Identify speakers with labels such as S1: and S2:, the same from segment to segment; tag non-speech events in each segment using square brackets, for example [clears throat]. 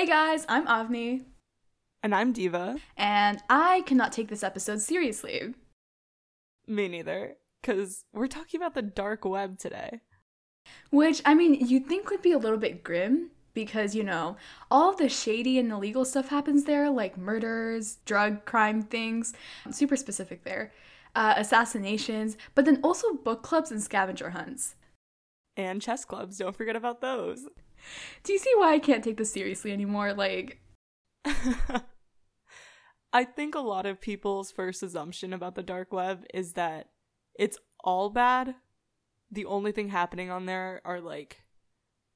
S1: Hey guys, I'm Avni.
S2: And I'm Diva.
S1: And I cannot take this episode seriously.
S2: Me neither, because we're talking about the dark web today.
S1: Which, I mean, you'd think would be a little bit grim because, you know, all the shady and illegal stuff happens there, like murders, drug crime things, super specific there, uh, assassinations, but then also book clubs and scavenger hunts.
S2: And chess clubs, don't forget about those. [laughs]
S1: Do you see why I can't take this seriously anymore? Like, [laughs]
S2: I think a lot of people's first assumption about the dark web is that it's all bad. The only thing happening on there are like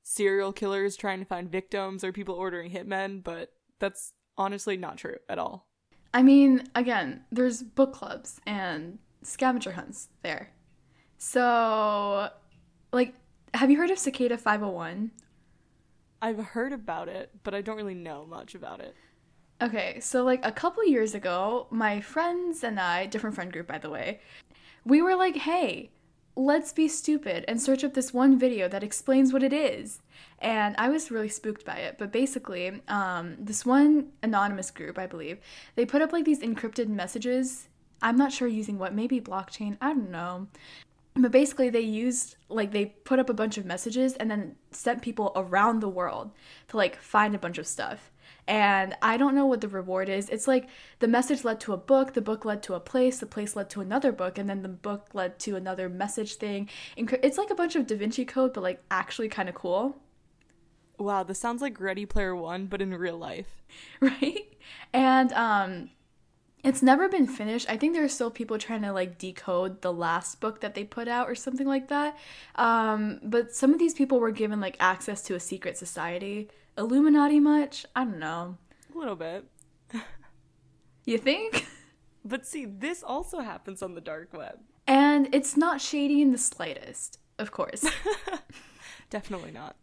S2: serial killers trying to find victims or people ordering hitmen, but that's honestly not true at all.
S1: I mean, again, there's book clubs and scavenger hunts there. So, like, have you heard of Cicada 501?
S2: I've heard about it, but I don't really know much about it.
S1: Okay, so like a couple years ago, my friends and I, different friend group by the way, we were like, hey, let's be stupid and search up this one video that explains what it is. And I was really spooked by it. But basically, um, this one anonymous group, I believe, they put up like these encrypted messages. I'm not sure using what, maybe blockchain, I don't know. But basically, they used, like, they put up a bunch of messages and then sent people around the world to, like, find a bunch of stuff and I don't know what the reward is. It's like the message led to a book, the book led to a place, the place led to another book, and then the book led to another message thing. It's like a bunch of Da Vinci Code, but like actually kind of cool.
S2: Wow, this sounds like Ready Player One, but in real life. [laughs]
S1: Right? And um, it's never been finished. I think there are still people trying to like decode the last book that they put out or something like that. Um, but some of these people were given like access to a secret society Illuminati much? I don't know.
S2: A little bit.
S1: you think? [laughs]
S2: But see, this also happens on the dark web.
S1: And it's not shady in the slightest, of course. [laughs]
S2: Definitely not.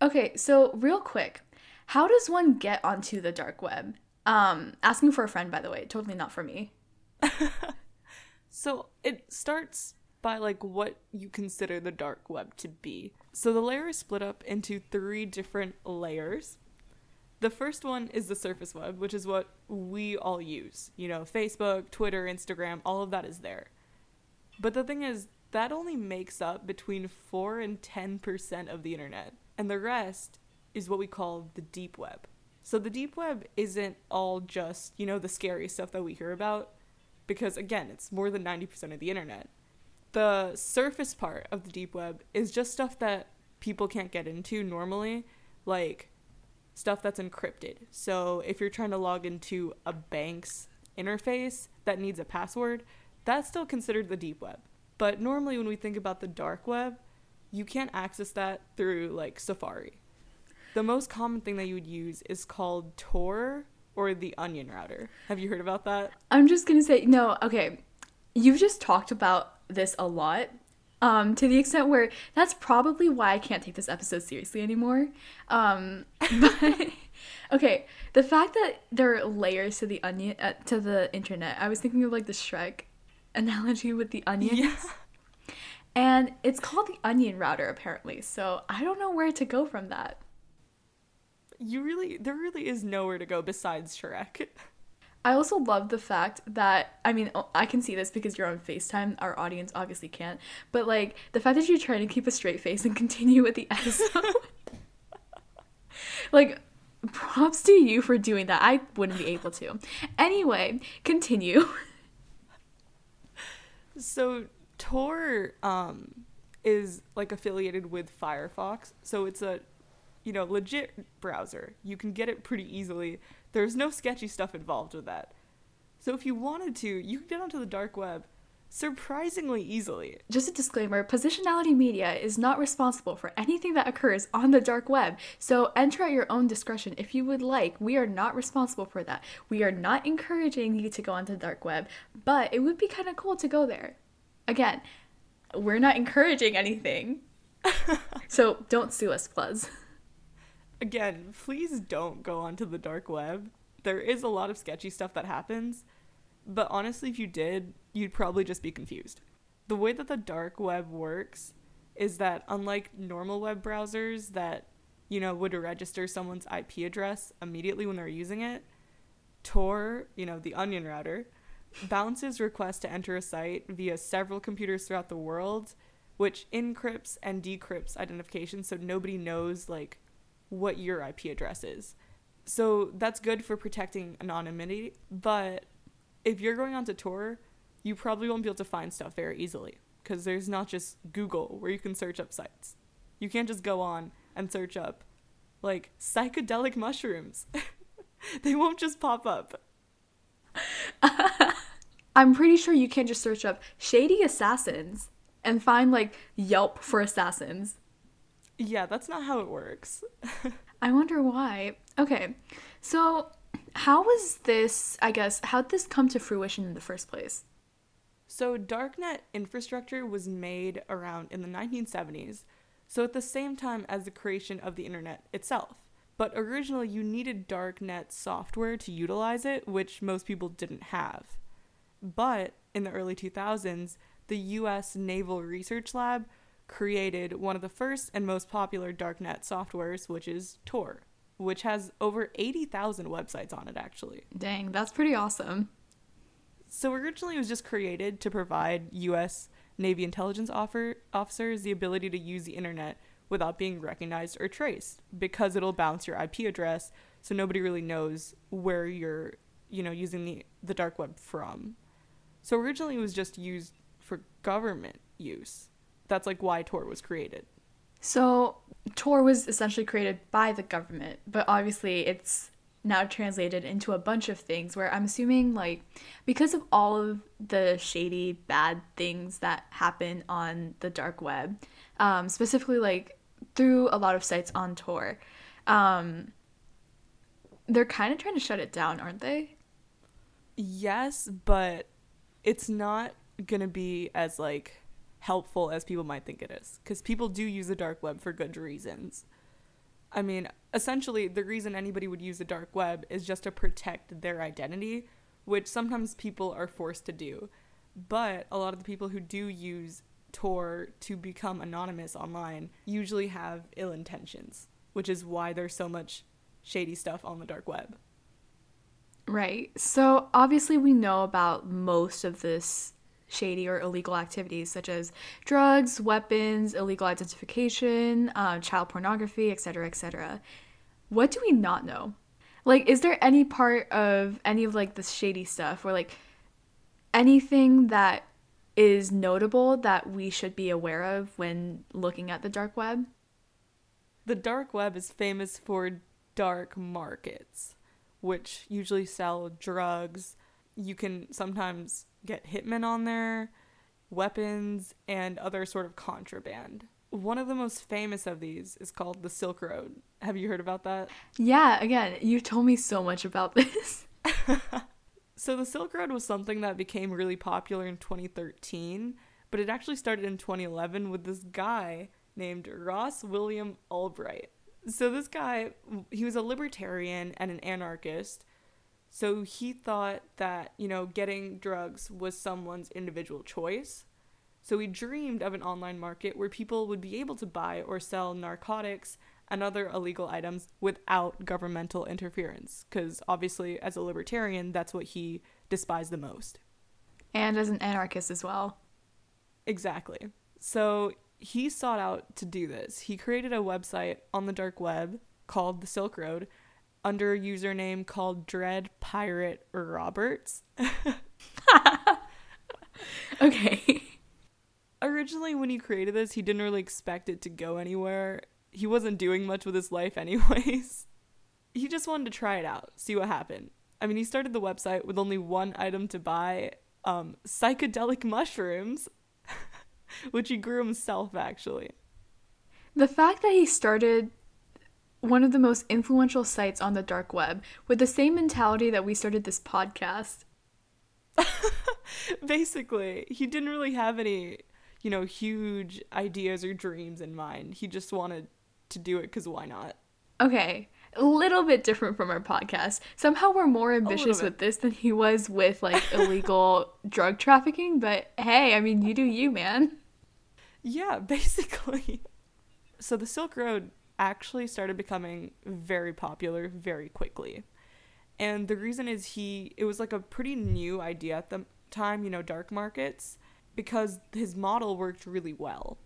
S1: Okay, so real quick, how does one get onto the dark web? Um, asking for a friend, by the way, totally not for me. [laughs]
S2: so it starts by like what you consider the dark web to be. So the layer is split up into three different layers. The first one is the surface web, which is what we all use. You know, Facebook, Twitter, Instagram, all of that is there. But the thing is, that only makes up between 4 and 10% of the internet. And the rest is what we call the deep web. So the deep web isn't all just, you know, the scary stuff that we hear about, because again, it's more than 90% of the internet the surface part of the deep web is just stuff that people can't get into normally, like stuff that's encrypted. So if you're trying to log into a bank's interface that needs a password, that's still considered the deep web. But normally when we think about the dark web, you can't access that through like Safari. The most common thing that you would use is called Tor or the Onion router. Have you heard about that?
S1: I'm just going to say no, okay. You've just talked about this a lot um, to the extent where that's probably why I can't take this episode seriously anymore. Um, [laughs] but okay, the fact that there are layers to the onion uh, to the internet, I was thinking of like the Shrek analogy with the onions. Yeah. And it's called the onion router apparently. So I don't know where to go from that.
S2: You really there really is nowhere to go besides Shrek.
S1: I also love the fact that I mean I can see this because you're on FaceTime. Our audience obviously can't, but like the fact that you're trying to keep a straight face and [laughs] continue with the episode. [laughs] like props to you for doing that. I wouldn't be able to. Anyway, continue. [laughs]
S2: So Tor um is like affiliated with Firefox. So it's a you know, legit browser. You can get it pretty easily there's no sketchy stuff involved with that. So if you wanted to, you could get onto the dark web surprisingly easily.
S1: Just a disclaimer Positionality Media is not responsible for anything that occurs on the dark web, so enter at your own discretion if you would like. We are not responsible for that. We are not encouraging you to go onto the dark web, but it would be kind of cool to go there. Again, we're not encouraging anything. [laughs] so don't sue us, plus
S2: again, please don't go onto the dark web. There is a lot of sketchy stuff that happens, but honestly, if you did, you'd probably just be confused. The way that the dark web works is that unlike normal web browsers that you know, would register someone's IP address immediately when they're using it, Tor, you know, the onion router, bounces requests to enter a site via several computers throughout the world, which encrypts and decrypts identification so nobody knows like what your IP address is. So that's good for protecting anonymity, but if you're going onto Tor, you probably won't be able to find stuff very easily because there's not just Google where you can search up sites. You can't just go on and search up like psychedelic mushrooms. [laughs] they won't just pop up. [laughs]
S1: I'm pretty sure you can't just search up shady assassins and find like Yelp for assassins.
S2: Yeah, that's not how it works. [laughs]
S1: I wonder why. Okay, so how was this, I guess, how'd this come to fruition in the first place?
S2: So, darknet infrastructure was made around in the 1970s, so at the same time as the creation of the internet itself. But originally, you needed darknet software to utilize it, which most people didn't have. But in the early 2000s, the US Naval Research Lab created one of the first and most popular darknet softwares, which is Tor, which has over 80,000 websites on it, actually.
S1: Dang, that's pretty awesome.
S2: So originally, it was just created to provide U.S. Navy intelligence offer- officers the ability to use the internet without being recognized or traced because it'll bounce your IP address, so nobody really knows where you're, you know, using the the dark web from. So originally, it was just used for government use. That's like why Tor was created.
S1: So Tor was essentially created by the government, but obviously it's now translated into a bunch of things where I'm assuming like because of all of the shady bad things that happen on the dark web, um, specifically like through a lot of sites on Tor, um, they're kind of trying to shut it down, aren't they?
S2: Yes, but it's not gonna be as like helpful as people might think it is because people do use the dark web for good reasons. I mean, essentially, the reason anybody would use the dark web is just to protect their identity, which sometimes people are forced to do. But a lot of the people who do use Tor to become anonymous online usually have ill intentions, which is why there's so much shady stuff on the dark web.
S1: Right. So obviously, we know about most of this shady or illegal activities such as drugs, weapons, illegal identification, uh, child pornography, etc., etc. What do we not know? Like, is there any part of any of like this shady stuff or like anything that is notable that we should be aware of when looking at the dark web?
S2: The dark web is famous for dark markets, which usually sell drugs. You can sometimes get hitmen on there, weapons, and other sort of contraband. One of the most famous of these is called the Silk Road. Have you heard about that?
S1: Yeah, again, you told me so much about [laughs] this. [laughs]
S2: so, the Silk Road was something that became really popular in 2013, but it actually started in 2011 with this guy named Ross William Albright. So, this guy, he was a libertarian and an anarchist so he thought that, you know, getting drugs was someone's individual choice. So he dreamed of an online market where people would be able to buy or sell narcotics and other illegal items without governmental interference. Because obviously, as a libertarian, that's what he despised the most.
S1: And as an anarchist as well.
S2: Exactly. So he sought out to do this. He created a website on the dark web called the Silk Road under a username called Dread Pirate Roberts. [laughs]
S1: okay.
S2: Originally, when he created this, he didn't really expect it to go anywhere. He wasn't doing much with his life, [laughs] anyways. he just wanted to try it out, see what happened. I mean, he started the website with only one item to buy um, psychedelic mushrooms, [laughs] which he grew himself, actually.
S1: The fact that he started one of the most influential sites on the dark web with the same mentality that we started this podcast. [laughs]
S2: Basically, he didn't really have any, you know, huge ideas or dreams in mind. He just wanted to do it because why not?
S1: Okay, a little bit different from our podcast. Somehow we're more ambitious with this than he was with like [laughs] illegal drug trafficking, but hey, I mean, you do you, man.
S2: Yeah, [laughs] basically. So the Silk Road actually started becoming very popular very quickly. And the reason is he it was like a pretty new idea at the time, you know, dark markets, because his model worked really well.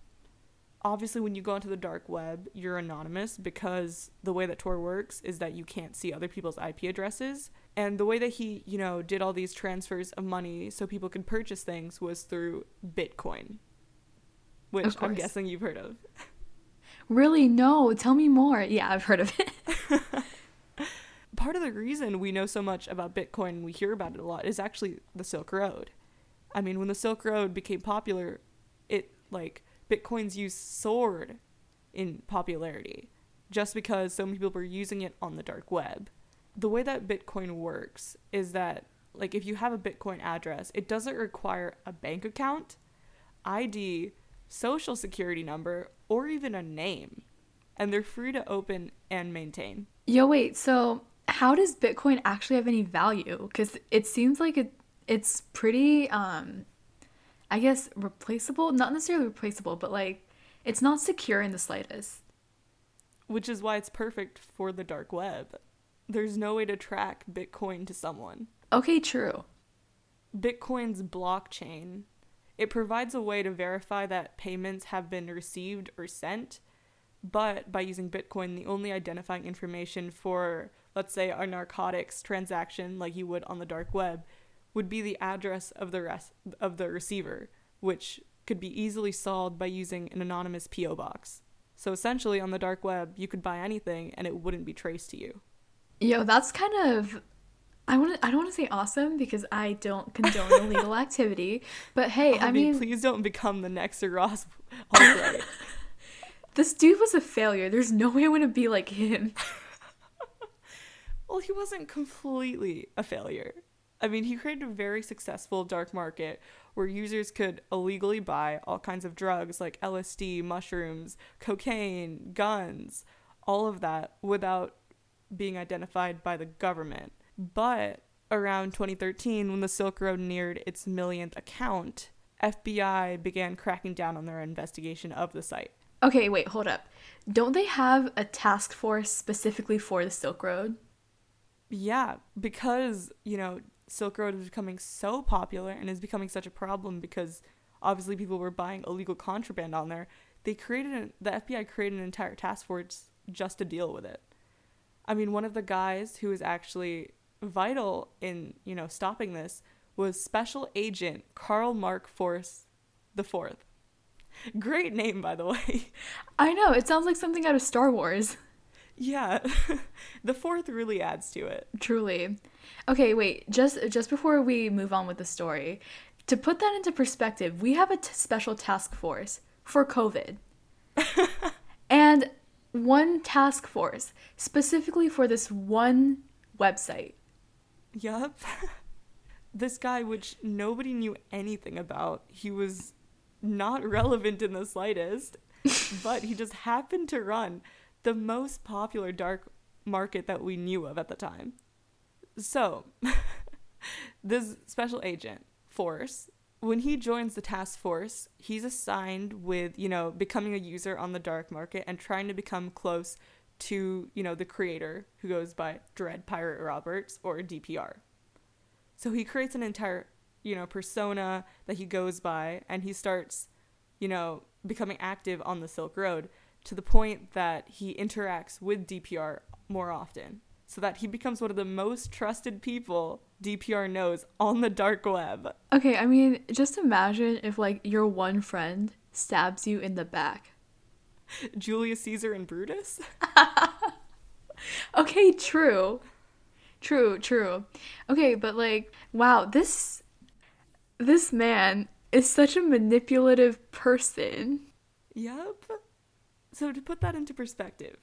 S2: Obviously, when you go onto the dark web, you're anonymous because the way that Tor works is that you can't see other people's IP addresses. And the way that he, you know, did all these transfers of money so people could purchase things was through Bitcoin, which I'm guessing you've heard of. [laughs]
S1: Really? No, tell me more. Yeah, I've heard of it. [laughs] [laughs]
S2: part of the reason we know so much about Bitcoin and we hear about it a lot is actually the Silk Road. I mean, when the Silk Road became popular, it like Bitcoin's use soared in popularity just because so many people were using it on the dark web. The way that Bitcoin works is that like if you have a Bitcoin address, it doesn't require a bank account, ID, social security number, or even a name. And they're free to open and maintain.
S1: Yo, wait. So, how does Bitcoin actually have any value? Because it seems like it it's pretty, um, I guess, replaceable. Not necessarily replaceable, but like it's not secure in the slightest.
S2: which is why it's perfect for the dark web. There's no way to track Bitcoin to someone.
S1: Okay, true.
S2: Bitcoin's blockchain, it provides a way to verify that payments have been received or sent, but by using Bitcoin, the only identifying information for, let's say, a narcotics transaction like you would on the dark web would be the address of the rest of the receiver, which could be easily solved by using an anonymous PO box. So essentially on the dark web, you could buy anything and it wouldn't be traced to you.
S1: Yo, that's kind of I want to I don't want to say awesome because I don't condone illegal [laughs] activity, but hey, I, mean,
S2: please don't become the next Ross [laughs] Albright.
S1: this dude was a failure. There's no way I want to be like him. [laughs]
S2: well, he wasn't completely a failure. I mean, he created a very successful dark market where users could illegally buy all kinds of drugs like LSD, mushrooms, cocaine, guns, all of that without being identified by the government. But around 2013, when the Silk Road neared its millionth account, FBI began cracking down on their investigation of the site.
S1: Okay, wait, hold up. Don't they have a task force specifically for the Silk Road?
S2: Yeah, because, you know, Silk Road is becoming so popular and is becoming such a problem because obviously people were buying illegal contraband on there. They created an, the FBI created an entire task force just to deal with it. I mean, one of the guys who was actually vital in, you know, stopping this was Special Agent Carl Mark Force the Fourth. Great name, by the [laughs] way.
S1: I know, it sounds like something out of Star Wars.
S2: yeah, [laughs] the fourth really adds to it.
S1: Truly. Okay, wait. Just just before we move on with the story, to put that into perspective, we have a t- special task force for COVID. [laughs] and one task force specifically for this one website.
S2: Yup. [laughs] this guy, which nobody knew anything about, he was not [laughs] relevant in the slightest, but he just happened to run the most popular dark market that we knew of at the time. So, [laughs] this special agent force, when he joins the task force, he's assigned with, you know, becoming a user on the dark market and trying to become close to, you know, the creator who goes by Dread Pirate Roberts or DPR. So he creates an entire, you know, persona that he goes by and he starts, you know, becoming active on the Silk Road to the point that he interacts with DPR more often. So that he becomes one of the most trusted people DPR knows on the dark web.
S1: Okay, I mean, just imagine if like your one friend stabs you in the back. [laughs]
S2: Julius Caesar and Brutus? [laughs]
S1: Okay, true. True, true. Okay, but like, wow, this this man is such a manipulative person.
S2: Yep. So to put that into perspective,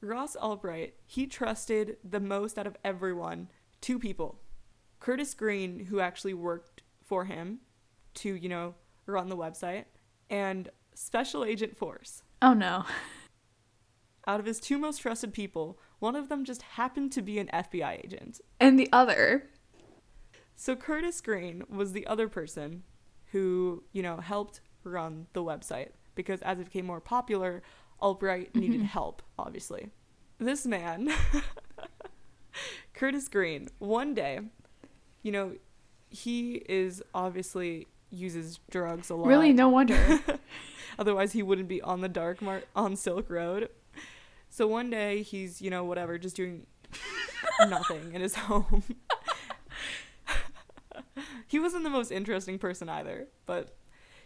S2: Ross Albright, he trusted the most out of everyone two people. Curtis Green, who actually worked for him to, you know, run the website, and Special Agent Force.
S1: Oh no. [laughs]
S2: Out of his two most trusted people, one of them just happened to be an FBI agent.
S1: And the other.
S2: So Curtis Green was the other person who, you know, helped run the website because as it became more popular, Albright mm-hmm. needed help, obviously. This man, [laughs] Curtis Green, one day, you know, he is obviously uses drugs a lot.
S1: Really, no wonder. [laughs]
S2: Otherwise, he wouldn't be on the dark mar- on Silk Road. So one day, he's you know whatever, just doing [laughs] nothing in his home. [laughs] he wasn't the most interesting person either, but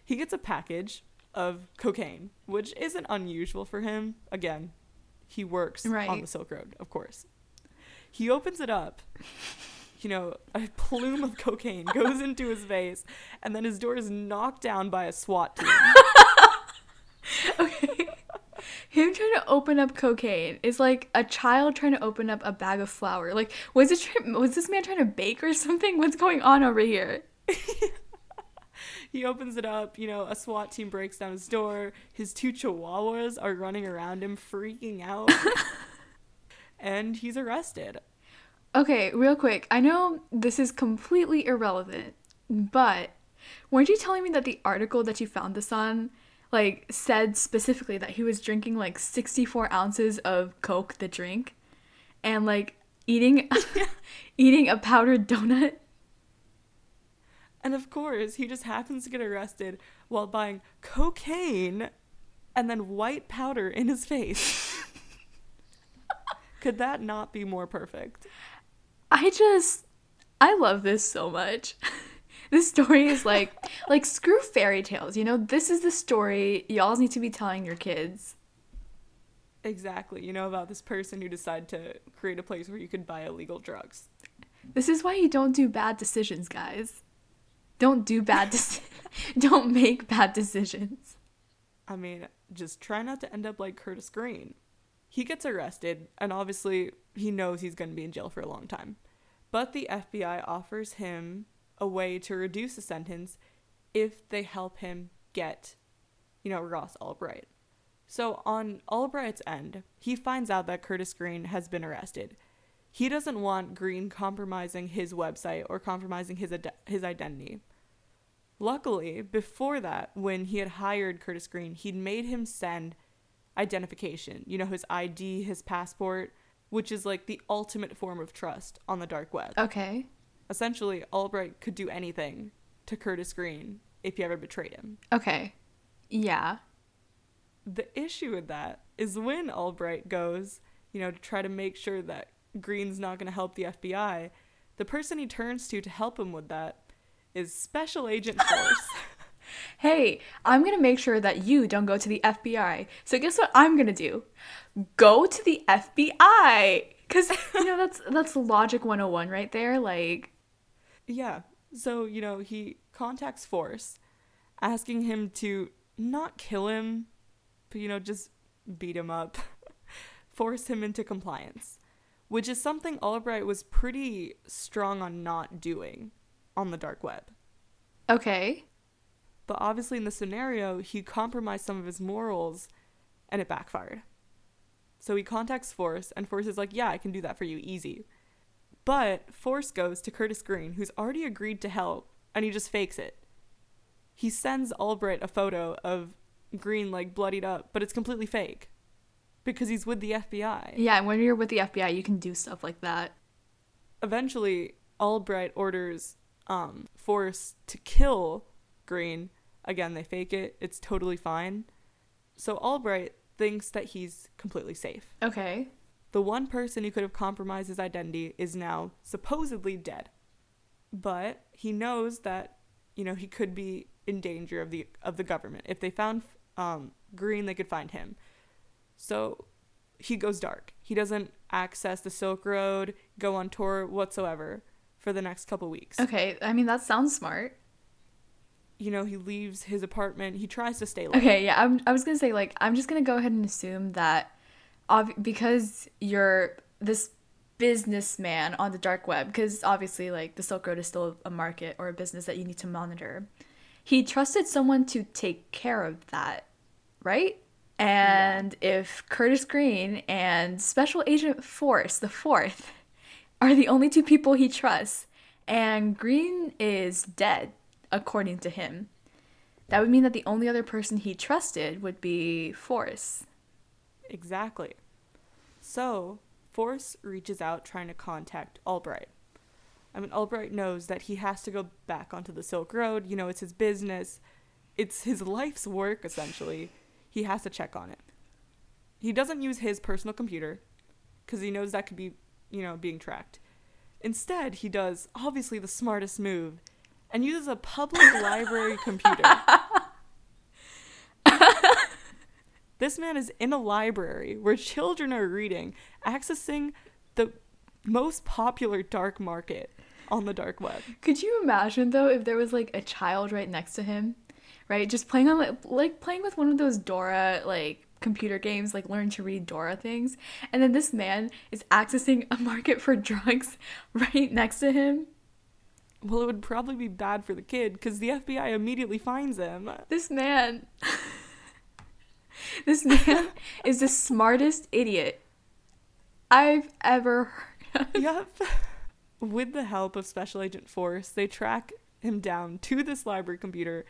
S2: he gets a package of cocaine, which isn't unusual for him. Again, he works on the Silk Road, of course. He opens it up. You know, a plume of cocaine goes [laughs] into his face, and then his door is knocked down by a SWAT team. [laughs]
S1: okay. Him trying to open up cocaine is like a child trying to open up a bag of flour. Like, was this try- was this man trying to bake or [laughs] something? What's going on over here?
S2: He opens it up, you know, a SWAT team breaks down his door. His two chihuahuas are running around him, freaking out. and he's arrested.
S1: Okay, real quick. I know this is completely irrelevant, but weren't you telling me that the article that you found this on, like, said specifically that he was drinking like 64 ounces of Coke, the drink, and like eating [laughs] eating a powdered donut?
S2: And of course, he just happens to get arrested while buying cocaine and then white powder in his face. [laughs] Could that not be more perfect?
S1: I just I love this so much. [laughs] this story is like like screw fairy tales, you know? This is the story y'all need to be telling your kids.
S2: Exactly. You know about this person who decided to create a place where you could buy illegal drugs.
S1: This is why you don't do bad decisions, guys. Don't do bad [laughs] deci- don't make bad decisions.
S2: I mean, just try not to end up like Curtis Green. He gets arrested, and obviously, he knows he's going to be in jail for a long time. But the FBI offers him a way to reduce the sentence if they help him get, you know, Ross Albright. So, on Albright's end, he finds out that Curtis Green has been arrested. He doesn't want Green compromising his website or compromising his, ide- his identity. Luckily, before that, when he had hired Curtis Green, he'd made him send identification, you know, his ID, his passport, which is like the ultimate form of trust on the dark web.
S1: Okay.
S2: Essentially, Albright could do anything to Curtis Green if he ever betrayed him.
S1: Okay. Yeah.
S2: The issue with that is when Albright goes, you know, to try to make sure that Green's not going to help the FBI, the person he turns to to help him with that is Special Agent Force. [laughs]
S1: Hey, I'm to make sure that you don't go to the FBI. So guess what I'm to do? Go to the FBI. Cuz you know that's [laughs] that's logic 101 right there like
S2: Yeah. So, you know, he contacts Force, asking him to not kill him, but, you know, just beat him up, [laughs] force him into compliance, which is something Albright was pretty strong on not doing on the dark web.
S1: okay.
S2: But obviously, in the scenario, he compromised some of his morals and it backfired. So he contacts Force, and Force is like, Yeah, I can do that for you, easy. But Force goes to Curtis Green, who's already agreed to help, and he just fakes it. He sends Albright a photo of Green, like, bloodied up, but it's completely fake because he's with the FBI.
S1: Yeah, and when you're with the FBI, you can do stuff like that.
S2: Eventually, Albright orders um, Force to kill Green. Again, they fake it, it's totally fine. So Albright thinks that he's completely safe.
S1: Okay.
S2: The one person who could have compromised his identity is now supposedly dead. But he knows that, you know, he could be in danger of the of the government. If they found um, Green, they could find him. So he goes dark. He doesn't access the Silk Road, go on Tor whatsoever for the next couple weeks.
S1: Okay, I mean that sounds smart.
S2: You know, he leaves his apartment. He tries to stay low.
S1: Okay, yeah, I'm, I was gonna say like I'm just gonna go ahead and assume that, ob- because you're this businessman on the dark web, because obviously like the Silk Road is still a market or a business that you need to monitor. He trusted someone to take care of that, right? And if Curtis Green and Special Agent Force, the fourth, [laughs] are the only two people he trusts, and Green is dead, according to him, that would mean that the only other person he trusted would be Force.
S2: Exactly. So, Force reaches out trying to contact Albright. I mean, Albright knows that he has to go back onto the Silk Road. You know, it's his business, it's his life's work, essentially. He has to check on it. He doesn't use his personal computer because he knows that could be, you know, being tracked. Instead, he does obviously the smartest move and uses a public library computer. [laughs] this man is in a library where children are reading, accessing the most popular dark market on the dark web.
S1: Could you imagine though if there was like a child right next to him, right? Just playing on like, like playing with one of those Dora like computer games, like learn to read Dora things, and then this man is accessing a market for drugs [laughs] right next to him.
S2: Well, it would probably be bad for the kid because the FBI immediately finds him.
S1: This man. [laughs] this man is the smartest idiot I've ever heard of.
S2: Yep. With the help of Special Agent Force, they track him down to this library computer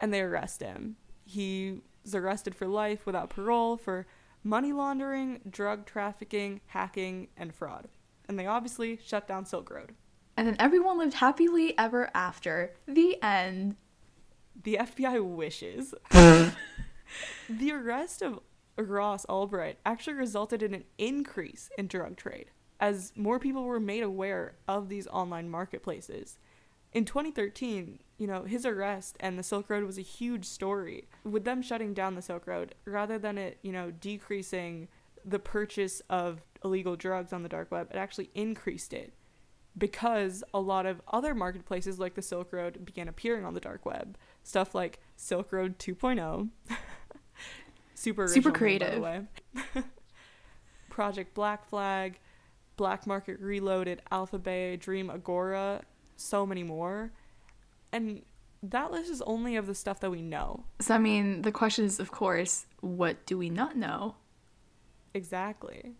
S2: and they arrest him. He was arrested for life without parole for money laundering, drug trafficking, hacking, and fraud. And they obviously shut down Silk Road.
S1: And then everyone lived happily ever after. The end.
S2: The FBI wishes. [laughs] the arrest of Ross Albright actually resulted in an increase in drug trade as more people were made aware of these online marketplaces. In 2013, you know, his arrest and the Silk Road was a huge story. With them shutting down the Silk Road, rather than it, you know, decreasing the purchase of illegal drugs on the dark web, it actually increased it because a lot of other marketplaces like the Silk Road began appearing on the dark web. Stuff like Silk Road 2.0. [laughs] Super
S1: Super
S2: name, by the
S1: creative.
S2: way. [laughs] Project Black Flag, Black Market Reloaded, Alpha Bay, Dream Agora, so many more. And that list is only of the stuff that we know.
S1: So, I mean, the question is, of course, what do we not know?
S2: Exactly.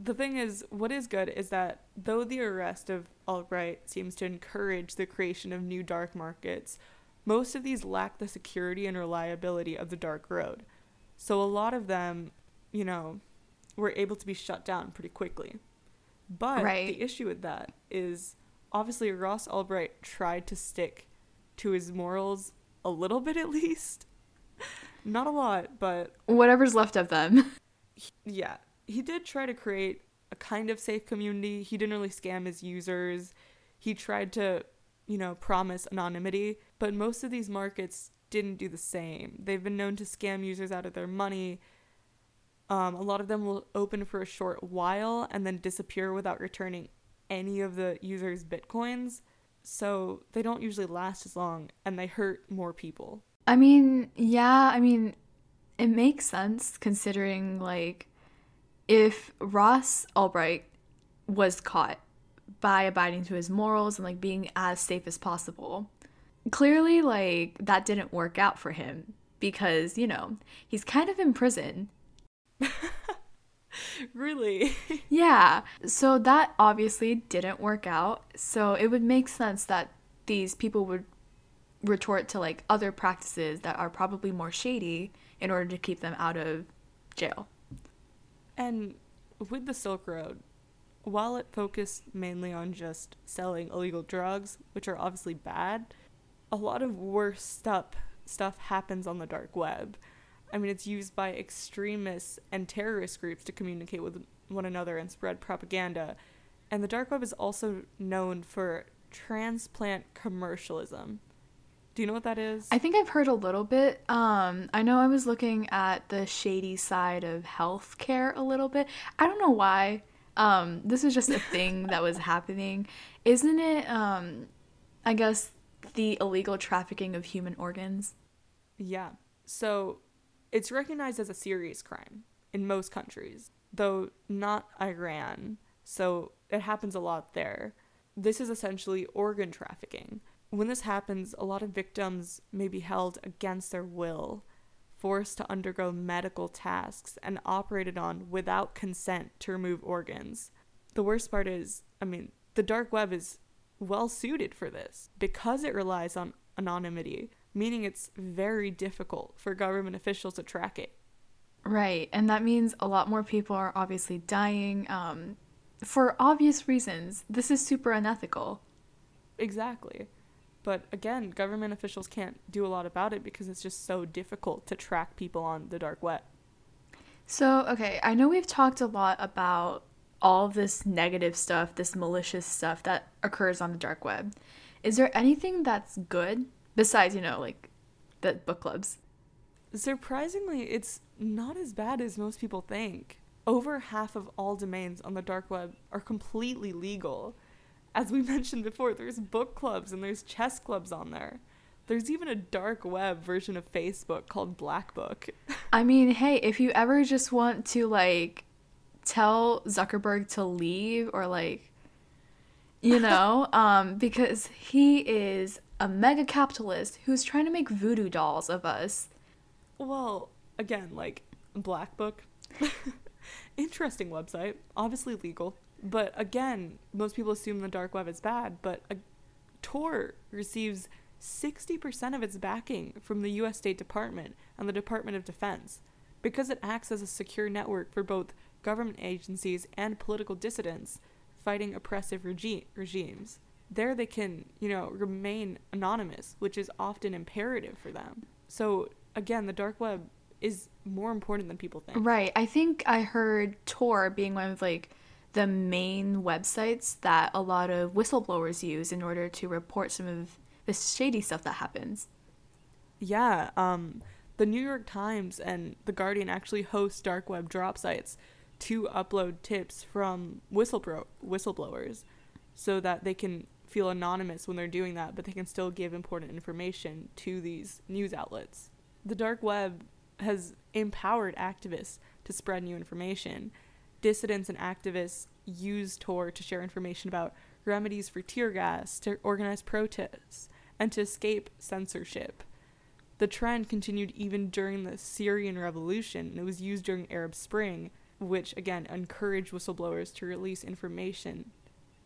S2: The thing is, what is good is that though the arrest of Albright seems to encourage the creation of new dark markets, most of these lack the security and reliability of the dark road. So a lot of them, you know, were able to be shut down pretty quickly. But
S1: Right.
S2: the issue with that is obviously Ross Albright tried to stick to his morals a little bit at least. [laughs] Not a lot, but
S1: Whatever's left of them.
S2: yeah, he did try to create a kind of safe community. He didn't really scam his users. He tried to, you know, promise anonymity, but most of these markets didn't do the same. They've been known to scam users out of their money. Um, a lot of them will open for a short while and then disappear without returning any of the users' bitcoins. So they don't usually last as long and they hurt more people.
S1: I mean, yeah, I mean, it makes sense considering, like, if Ross Albright was caught by abiding to his morals and, like, being as safe as possible, clearly, like, that didn't work out for him because, you know, he's kind of in prison. [laughs]
S2: really? [laughs]
S1: Yeah, so that obviously didn't work out. So it would make sense that these people would retort to like other practices that are probably more shady in order to keep them out of jail.
S2: And with the Silk Road, while it focused mainly on just selling illegal drugs, which are obviously bad, a lot of worse stuff stuff happens on the dark web. I mean, it's used by extremists and terrorist groups to communicate with one another and spread propaganda. And the dark web is also known for transplant commercialism. Do you know what that is?
S1: I think I've heard a little bit. Um, I know I was looking at the shady side of healthcare a little bit. I don't know why. Um, this is just a thing [laughs] that was happening. Isn't it, um, I guess, the illegal trafficking of human organs?
S2: Yeah. So it's recognized as a serious crime in most countries, though not Iran. So it happens a lot there. This is essentially organ trafficking. When this happens, a lot of victims may be held against their will, forced to undergo medical tasks, and operated on without consent to remove organs. The worst part is, I mean, the dark web is well suited for this because it relies on anonymity, meaning it's very difficult for government officials to track it.
S1: Right. And that means a lot more people are obviously dying um, for obvious reasons. This is super unethical.
S2: Exactly. But again, government officials can't do a lot about it because it's just so difficult to track people on the dark web.
S1: So, okay, I know we've talked a lot about all this negative stuff, this malicious stuff that occurs on the dark web. Is there anything that's good besides, you know, like the book clubs?
S2: Surprisingly, it's not as bad as most people think. Over half of all domains on the dark web are completely legal. As we [laughs] mentioned before, there's book clubs and there's chess clubs on there. There's even a dark web version of Facebook called Black Book. [laughs]
S1: I mean, hey, if you ever just want to like tell Zuckerberg to leave or like you [laughs] know, um because he is a mega capitalist who's trying to make voodoo dolls of us.
S2: Well, again, like Black Book. Interesting website, obviously legal. But again, most people assume the dark web is bad, but a, Tor receives 60% of its backing from the US State Department and the Department of Defense because it acts as a secure network for both government agencies and political dissidents fighting oppressive regi- regimes. There they can, you know, remain anonymous, which is often imperative for them. So, again, the dark web is more important than people think.
S1: Right. I think I heard Tor being one of like the main websites that a lot of whistleblowers use in order to report some of the shady stuff that happens.
S2: Yeah, um, the New York Times and The Guardian actually host dark web drop sites to upload tips from whistleblow- whistleblowers so that they can feel anonymous when they're doing that, but they can still give important information to these news outlets. The dark web has empowered activists to spread new information. Dissidents and activists use Tor to share information about remedies for tear gas, to organize protests, and to escape censorship. The trend continued even during the Syrian revolution, and it was used during Arab Spring, which again encouraged whistleblowers to release information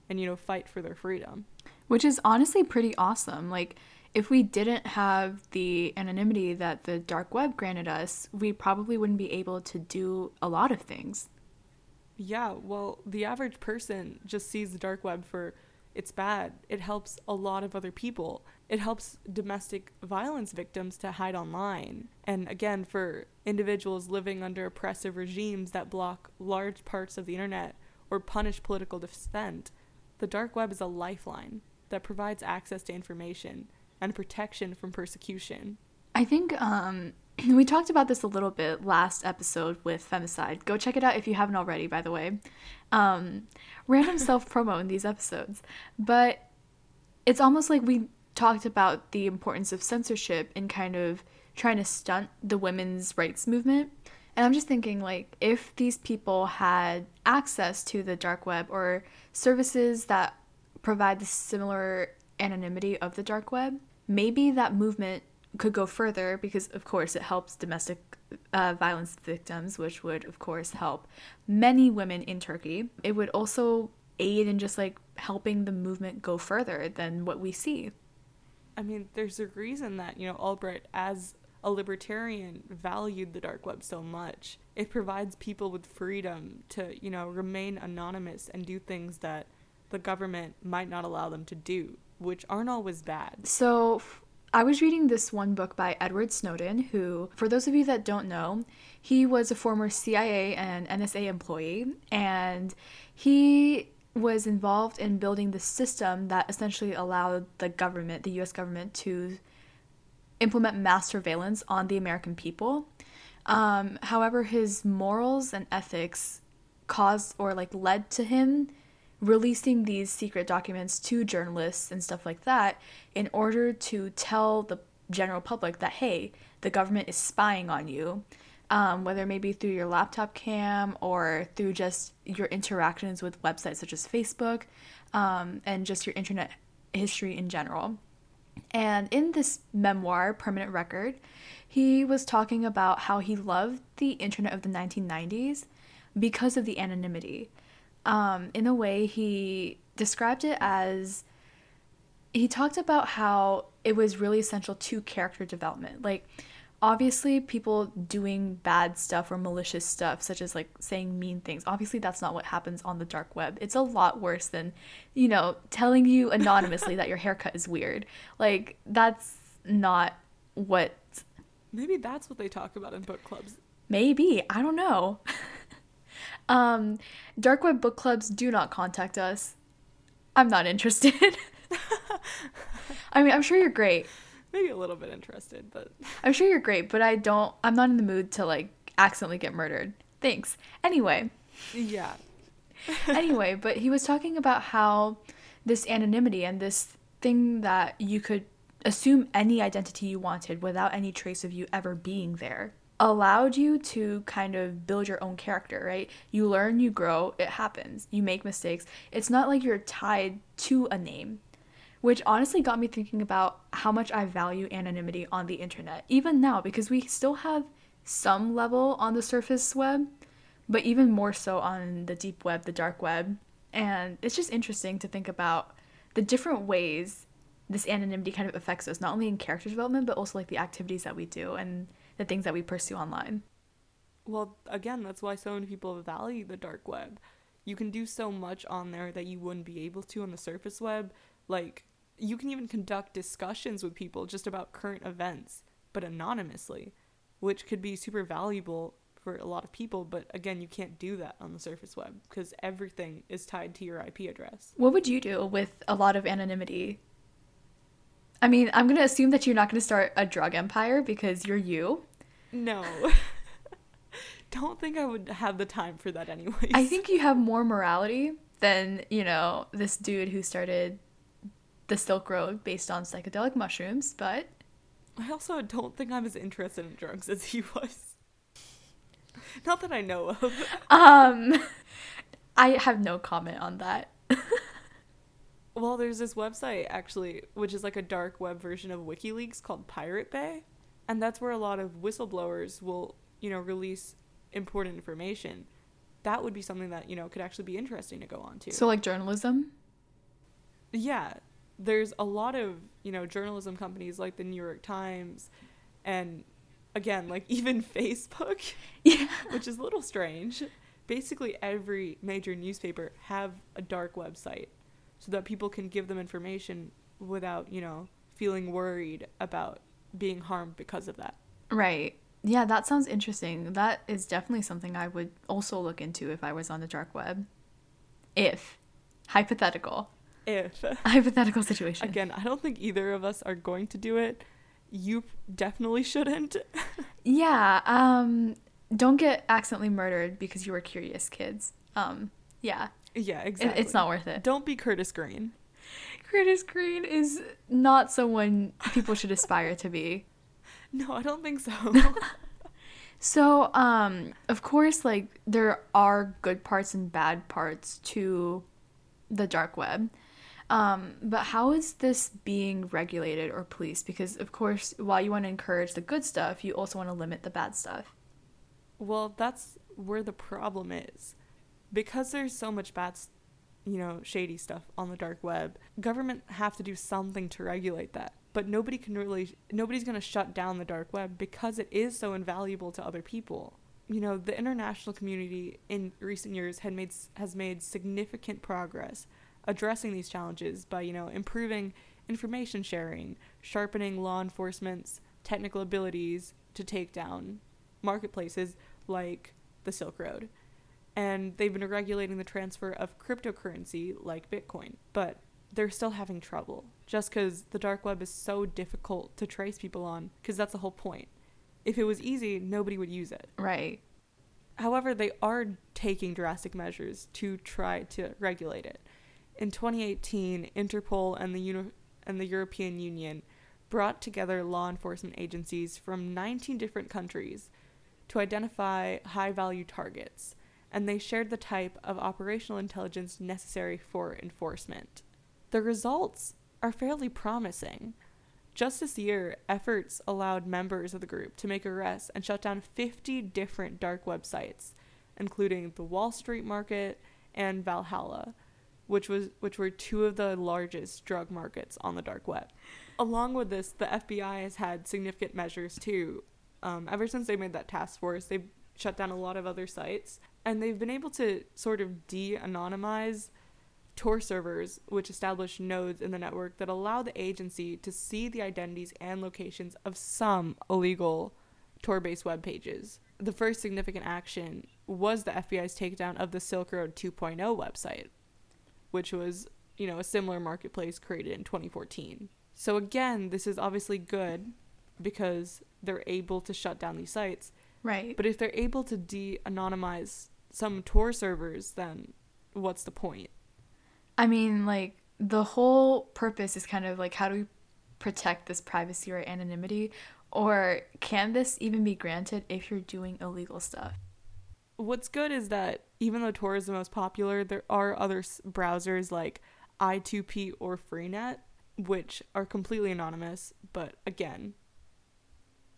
S2: and you know fight for their freedom.
S1: Which is honestly pretty awesome. Like if we didn't have the anonymity that the dark web granted us, we probably wouldn't be able to do a lot of things.
S2: Yeah, well, the average person just sees the dark web for it's bad. It helps a lot of other people. It helps domestic violence victims to hide online. And again, for individuals living under oppressive regimes that block large parts of the internet or punish political dissent, the dark web is a lifeline that provides access to information and protection from persecution.
S1: I think um, [clears throat] we talked about this a little bit last episode with femicide. Go check it out if you haven't already, by the way. Um, random [laughs] self promo in these episodes. But it's almost like we talked about the importance of censorship in kind of trying to stunt the women's rights movement. And I'm just thinking, like, if these people had access to the dark web or services that provide the similar anonymity of the dark web, maybe that movement could go further because, of course, it helps domestic uh, violence victims, which would, of course, help many women in Turkey. It would also aid in just like helping the movement go further than what we see.
S2: I mean, there's a reason that, you know, Albright, as a libertarian, valued the dark web so much. It provides people with freedom to, you know, remain anonymous and do things that the government might not allow them to do, which aren't always bad.
S1: So, I was reading this one book by Edward Snowden, who, for those of you that don't know, he was a former CIA and NSA employee, and he was involved in building the system that essentially allowed the government, the US government, to implement mass surveillance on the American people. Um, however, his morals and ethics caused or like led to him releasing these secret documents to journalists and stuff like that in order to tell the general public that, hey, the government is spying on you, um, whether maybe through your laptop cam or through just your interactions with websites such as Facebook um, and just your internet history in general. And in this memoir, Permanent Record, he was talking about how he loved the internet of the 1990s because of the anonymity um, in a way, he described it as he talked about how it was really essential to character development. Like, obviously people doing bad stuff or malicious stuff such as like saying mean things obviously that's not what happens on the dark web it's a lot worse than you know telling you anonymously that your haircut is weird like that's not what
S2: Maybe that's what they talk about in book clubs.
S1: maybe i don't know [laughs] um dark web book clubs do not contact us i'm not interested [laughs] i mean i'm sure you're great
S2: Maybe a little bit interested, but
S1: I'm sure you're great, but I don't. I'm not in the mood to like accidentally get murdered. Thanks. Anyway,
S2: yeah. [laughs]
S1: anyway, but he was talking about how this anonymity and this thing that you could assume any identity you wanted without any trace of you ever being there allowed you to kind of build your own character, right? You learn, you grow, it happens. You make mistakes. It's not like you're tied to a name which honestly got me thinking about how much I value anonymity on the internet, even now, because we still have some level on the surface web, but even more so on the deep web, the dark web. And it's just interesting to think about the different ways this anonymity kind of affects us, not only in character development, but also like the activities that we do and the things that we pursue online.
S2: Well, again, that's why so many people value the dark web. You can do so much on there that you wouldn't be able to on the surface web. Like, you can even conduct discussions with people just about current events, but anonymously, which could be super valuable for a lot of people. But again, you can't do that on the surface web because everything is tied to your IP address.
S1: What would you do with a lot of anonymity? I mean, I'm going to assume that you're not going to start a drug empire because you're you.
S2: No. [laughs] Don't think I would have the time for that anyways.
S1: I think you have more morality than, you know, this dude who started the Silk Road based on psychedelic mushrooms, but
S2: I also don't think I'm as interested in drugs as he was. Not that I know of.
S1: um I have no comment on that.
S2: Well, there's this website actually, which is like a dark web version of WikiLeaks called Pirate Bay, and that's where a lot of whistleblowers will, you know, release important information. That would be something that, you know, could actually be interesting to go on to.
S1: So like journalism?
S2: yeah, there's a lot of, you know, journalism companies like the New York Times and again, like [laughs] even Facebook, [laughs]
S1: Yeah.
S2: which is a little strange. Basically every major newspaper have a dark website so that people can give them information without, you know, feeling worried about being harmed because of that.
S1: Right. Yeah, that sounds interesting. That is definitely something I would also look into if I was on the dark web. If hypothetical.
S2: If [laughs]
S1: Hypothetical situation.
S2: again, I don't think either of us are going to do it. You definitely shouldn't. [laughs]
S1: Yeah, um don't get accidentally murdered because you were curious, kids. Um yeah,
S2: yeah,
S1: it-
S2: exactly.
S1: it's not worth it.
S2: Don't be Curtis Green.
S1: Curtis Green is not someone people should aspire to be. [laughs]
S2: No, I don't think so. [laughs]
S1: So, um, of course, like there are good parts and bad parts to the dark web. Um, but how is this being regulated or policed? Because of course, while you want to encourage the good stuff, you also want to limit the bad stuff.
S2: well, that's where the problem is. Because there's so much bad, s- you know, shady stuff on the dark web, government have to do something to regulate that. But nobody can really nobody's going to shut down the dark web because it is so invaluable to other people. You know, the international community in recent years had made has made significant progress addressing these challenges by, you know, improving information sharing, sharpening law enforcement's technical abilities to take down marketplaces like the Silk Road. And they've been regulating the transfer of cryptocurrency like Bitcoin. But they're still having trouble just because the dark web is so difficult to trace people on, because that's the whole point. If it was easy, nobody would use it.
S1: Right.
S2: However, they are taking drastic measures to try to regulate it. In 2018, Interpol and the Uni- and the European Union brought together law enforcement agencies from 19 different countries to identify high-value targets, and they shared the type of operational intelligence necessary for enforcement. The results are fairly promising. Just this year, efforts allowed members of the group to make arrests and shut down 50 different dark websites, including the Wall Street Market and Valhalla, which was which were two of the largest drug markets on the dark web. Along with this, the FBI has had significant measures too. Um, ever since they made that task force, they've shut down a lot of other sites, and they've been able to sort of de anonymize Tor servers, which establish nodes in the network that allow the agency to see the identities and locations of some illegal Tor based web pages. The first significant action was the FBI's takedown of the Silk Road 2.0 website, which was, you know, a similar marketplace created in 2014. So again, this is obviously good because they're able to shut down these sites.
S1: Right.
S2: But if they're able to de anonymize some Tor servers, then what's the point?
S1: I mean, like, the whole purpose is kind of like how do we protect this privacy or anonymity? Or can this even be granted if you're doing illegal stuff?
S2: What's good is that even though Tor is the most popular, there are other s- browsers like i2p or Freenet, which are completely anonymous, but again,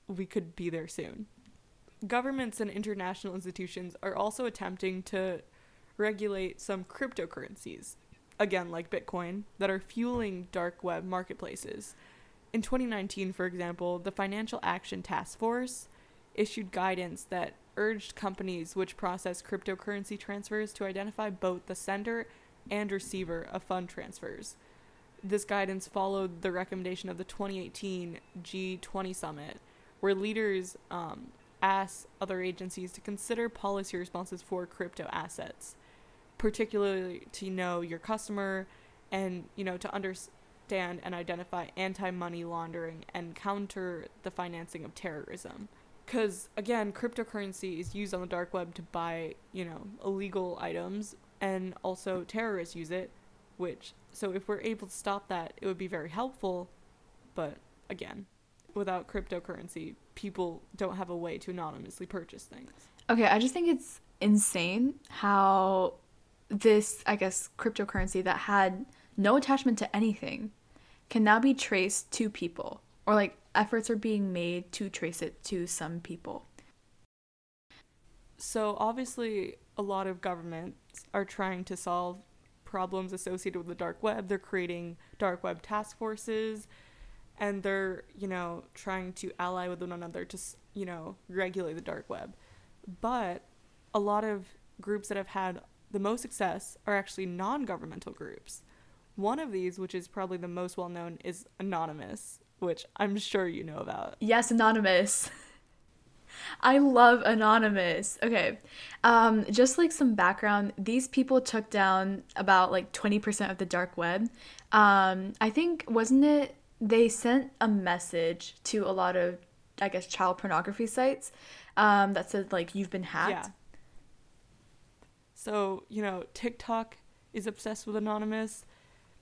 S2: we could be there soon. Governments and international institutions are also attempting to regulate some cryptocurrencies, again, like Bitcoin, that are fueling dark web marketplaces. In 2019, for example, the Financial Action Task Force issued guidance that urged companies which process cryptocurrency transfers to identify both the sender and receiver of fund transfers. This guidance followed the recommendation of the 2018 G20 summit, where leaders um, asked other agencies to consider policy responses for crypto assets, particularly to know your customer and you know to understand and identify anti-money laundering and counter the financing of terrorism. Because again cryptocurrency is used on the dark web to buy you know illegal items and also terrorists use it which so if we're able to stop that it would be very helpful but again without cryptocurrency people don't have a way to anonymously purchase things
S1: Okay, I just think it's insane how this, I guess, cryptocurrency that had no attachment to anything can now be traced to people, or like efforts are being made to trace it to some people.
S2: So obviously, a lot of governments are trying to solve problems associated with the dark web. They're creating dark web task forces, and they're you know trying to ally with one another to you know regulate the dark web. But a lot of groups that have had the most success are actually non-governmental groups. One of these, which is probably the most well known, is Anonymous, which I'm sure you know about.
S1: Yes, Anonymous. [laughs] I love Anonymous. Okay. Um, just like some background, these people took down about like 20% of the dark web. Um, I think, wasn't it, they sent a message to a lot of, I guess, child pornography sites um, that said, like, you've been hacked.
S2: Yeah. So, you know, TikTok is obsessed with Anonymous.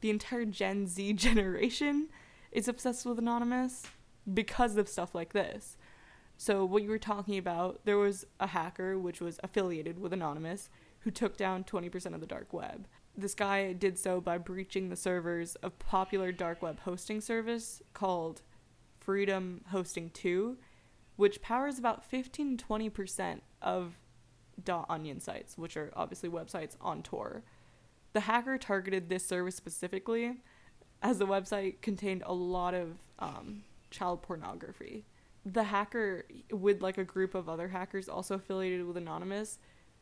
S2: The entire Gen Z [laughs] generation is obsessed with Anonymous because of stuff like this. So, what you were talking about, there was a hacker which was affiliated with Anonymous who took down 20% of the dark web. This guy did so by breaching the servers of popular dark web hosting service called Freedom Hosting 2, which powers about 15 20% of dot .onion sites, which are obviously websites on Tor. The hacker targeted this service specifically as the website contained a lot of um, child pornography. The hacker, with like a group of other hackers also affiliated with Anonymous,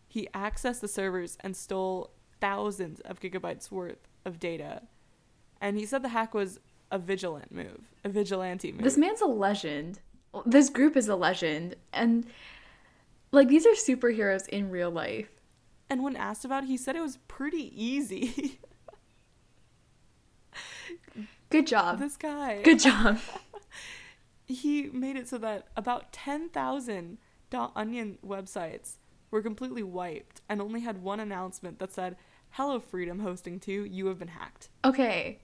S2: he accessed the servers and stole thousands of gigabytes worth of data. And he said the hack was a vigilant move, a vigilante move.
S1: This man's a legend. This group is a legend. And, like, these are superheroes in real life.
S2: And when asked about it, he said it was pretty easy.
S1: Good job.
S2: this guy.
S1: Good job. [laughs]
S2: He made it so that about 10,000 .onion websites were completely wiped and only had one announcement that said, "Hello Freedom Hosting 2, you have been hacked."
S1: Okay.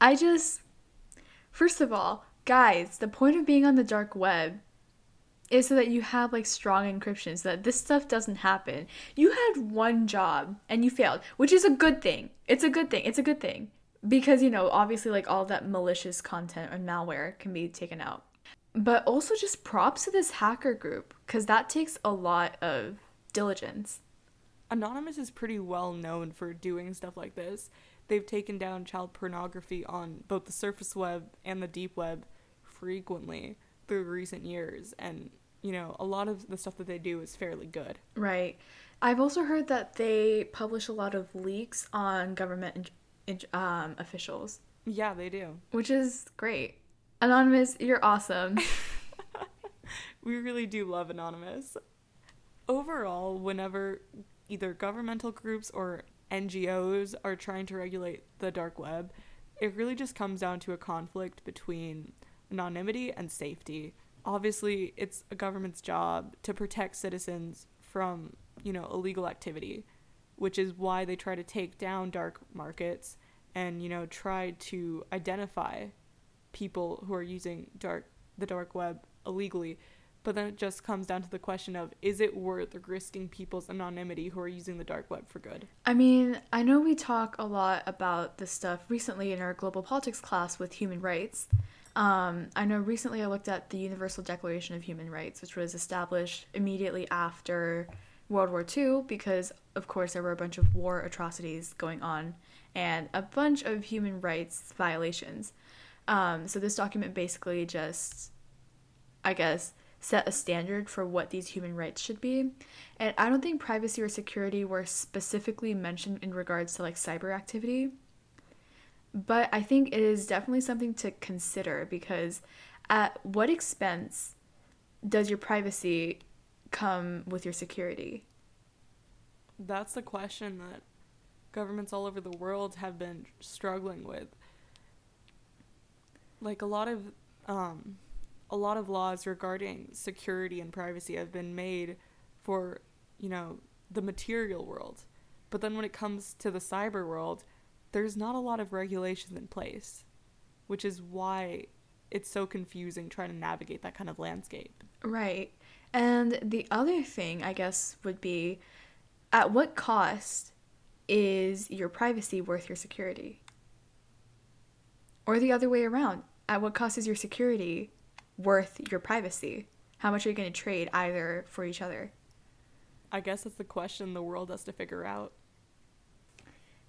S1: I just. First of all, guys, the point of being on the dark web is so that you have like strong encryption so that this stuff doesn't happen. You had one job and you failed, which is a good thing. It's a good thing. It's a good thing. Because, you know, obviously, like all that malicious content or malware can be taken out. But also, just props to this hacker group because that takes a lot of diligence.
S2: Anonymous is pretty well known for doing stuff like this. They've taken down child pornography on both the surface web and the deep web frequently. through recent years and you know, a lot of the stuff that they do is fairly good.
S1: Right. I've also heard that they publish a lot of leaks on government um, officials.
S2: Yeah, they do.
S1: Which is great. Anonymous, you're awesome. [laughs] [laughs]
S2: we really do love Anonymous. Overall, whenever either governmental groups or NGOs are trying to regulate the dark web, it really just comes down to a conflict between anonymity and safety obviously it's a government's job to protect citizens from, you know, illegal activity, which is why they try to take down dark markets and, you know, try to identify people who are using dark the dark web illegally. But then it just comes down to the question of is it worth risking people's anonymity who are using the dark web for good?
S1: I mean, I know we talk a lot about this stuff recently in our global politics class with human rights. Um, I know recently I looked at the Universal Declaration of Human Rights, which was established immediately after World War II because, of course, there were a bunch of war atrocities going on and a bunch of human rights violations. Um, so this document basically just, I guess, set a standard for what these human rights should be. And I don't think privacy or security were specifically mentioned in regards to like cyber activity. But I think it is definitely something to consider because at what expense does your privacy come with your security?
S2: That's the question that governments all over the world have been struggling with. Like a lot of um, a lot of laws regarding security and privacy have been made for, you know, the material world. But then when it comes to the cyber world, there's not a lot of regulations in place, which is why it's so confusing trying to navigate that kind of landscape.
S1: Right. And the other thing, I guess, would be at what cost is your privacy worth your security? Or the other way around, at what cost is your security worth your privacy? How much are you going to trade either for each other?
S2: I guess that's the question the world has to figure out.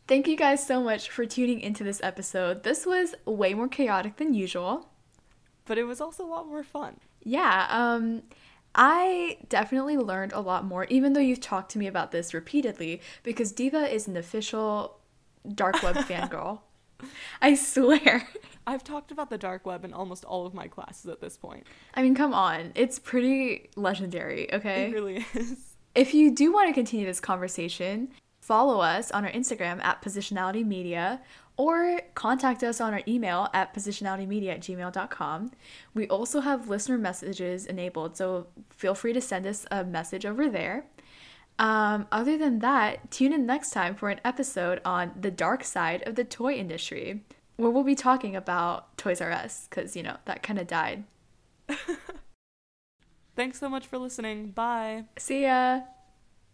S1: Thank you guys so much for tuning into this episode. This was way more chaotic than usual,
S2: but it was also a lot more fun.
S1: Yeah, um I definitely learned a lot more even though you've talked to me about this repeatedly because Diva is an official dark web [laughs] fangirl. I swear.
S2: I've talked about the dark web in almost all of my classes at this point.
S1: I mean, come on. It's pretty legendary, okay?
S2: It really is.
S1: If you do want to continue this conversation, follow us on our Instagram at Positionality Media or contact us on our email at positionalitymedia at gmail.com. We also have listener messages enabled, so feel free to send us a message over there. Um, other than that, tune in next time for an episode on the dark side of the toy industry, where we'll be talking about Toys R Us, because, you know, that kind of died. [laughs]
S2: Thanks so much for listening. Bye.
S1: See ya.